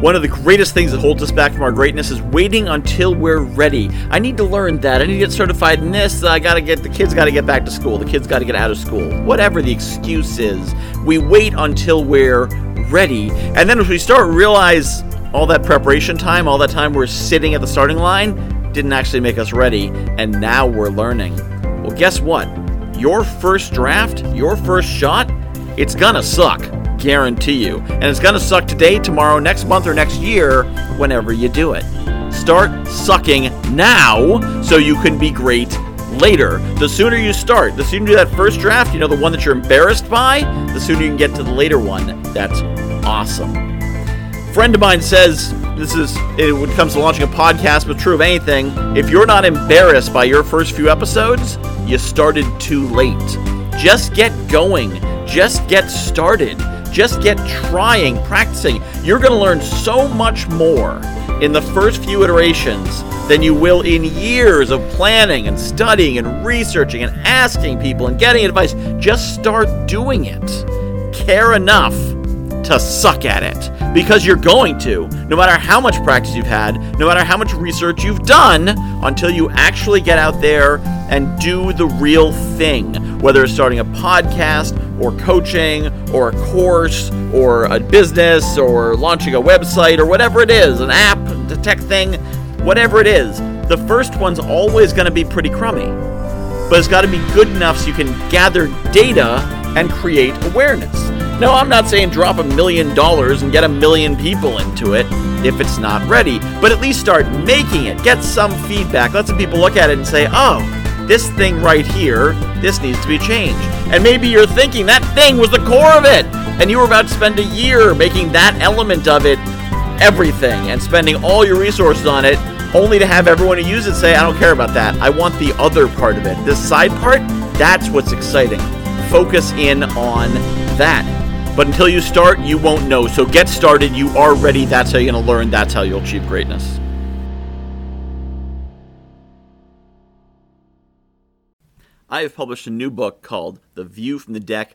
One of the greatest things that holds us back from our greatness is waiting until we're ready. I need to learn that. I need to get certified in this. I got to get the kids got to get back to school. The kids got to get out of school. Whatever the excuse is, we wait until we're ready. And then as we start realize all that preparation time, all that time we're sitting at the starting line didn't actually make us ready, and now we're learning. Well, guess what? Your first draft, your first shot, it's gonna suck guarantee you. And it's going to suck today, tomorrow, next month, or next year whenever you do it. Start sucking now so you can be great later. The sooner you start, the sooner you do that first draft, you know, the one that you're embarrassed by, the sooner you can get to the later one. That's awesome. A friend of mine says this is it when it comes to launching a podcast, but true of anything, if you're not embarrassed by your first few episodes, you started too late. Just get going. Just get started. Just get trying, practicing. You're going to learn so much more in the first few iterations than you will in years of planning and studying and researching and asking people and getting advice. Just start doing it. Care enough to suck at it because you're going to, no matter how much practice you've had, no matter how much research you've done, until you actually get out there and do the real thing. Whether it's starting a podcast or coaching or a course or a business or launching a website or whatever it is, an app, a tech thing, whatever it is, the first one's always going to be pretty crummy. But it's got to be good enough so you can gather data and create awareness. No, I'm not saying drop a million dollars and get a million people into it if it's not ready, but at least start making it. Get some feedback. Let some people look at it and say, oh, this thing right here, this needs to be changed. And maybe you're thinking that thing was the core of it, and you were about to spend a year making that element of it everything and spending all your resources on it, only to have everyone who uses it say, I don't care about that. I want the other part of it. This side part, that's what's exciting. Focus in on that. But until you start, you won't know. So get started. You are ready. That's how you're going to learn. That's how you'll achieve greatness. I have published a new book called The View from the Deck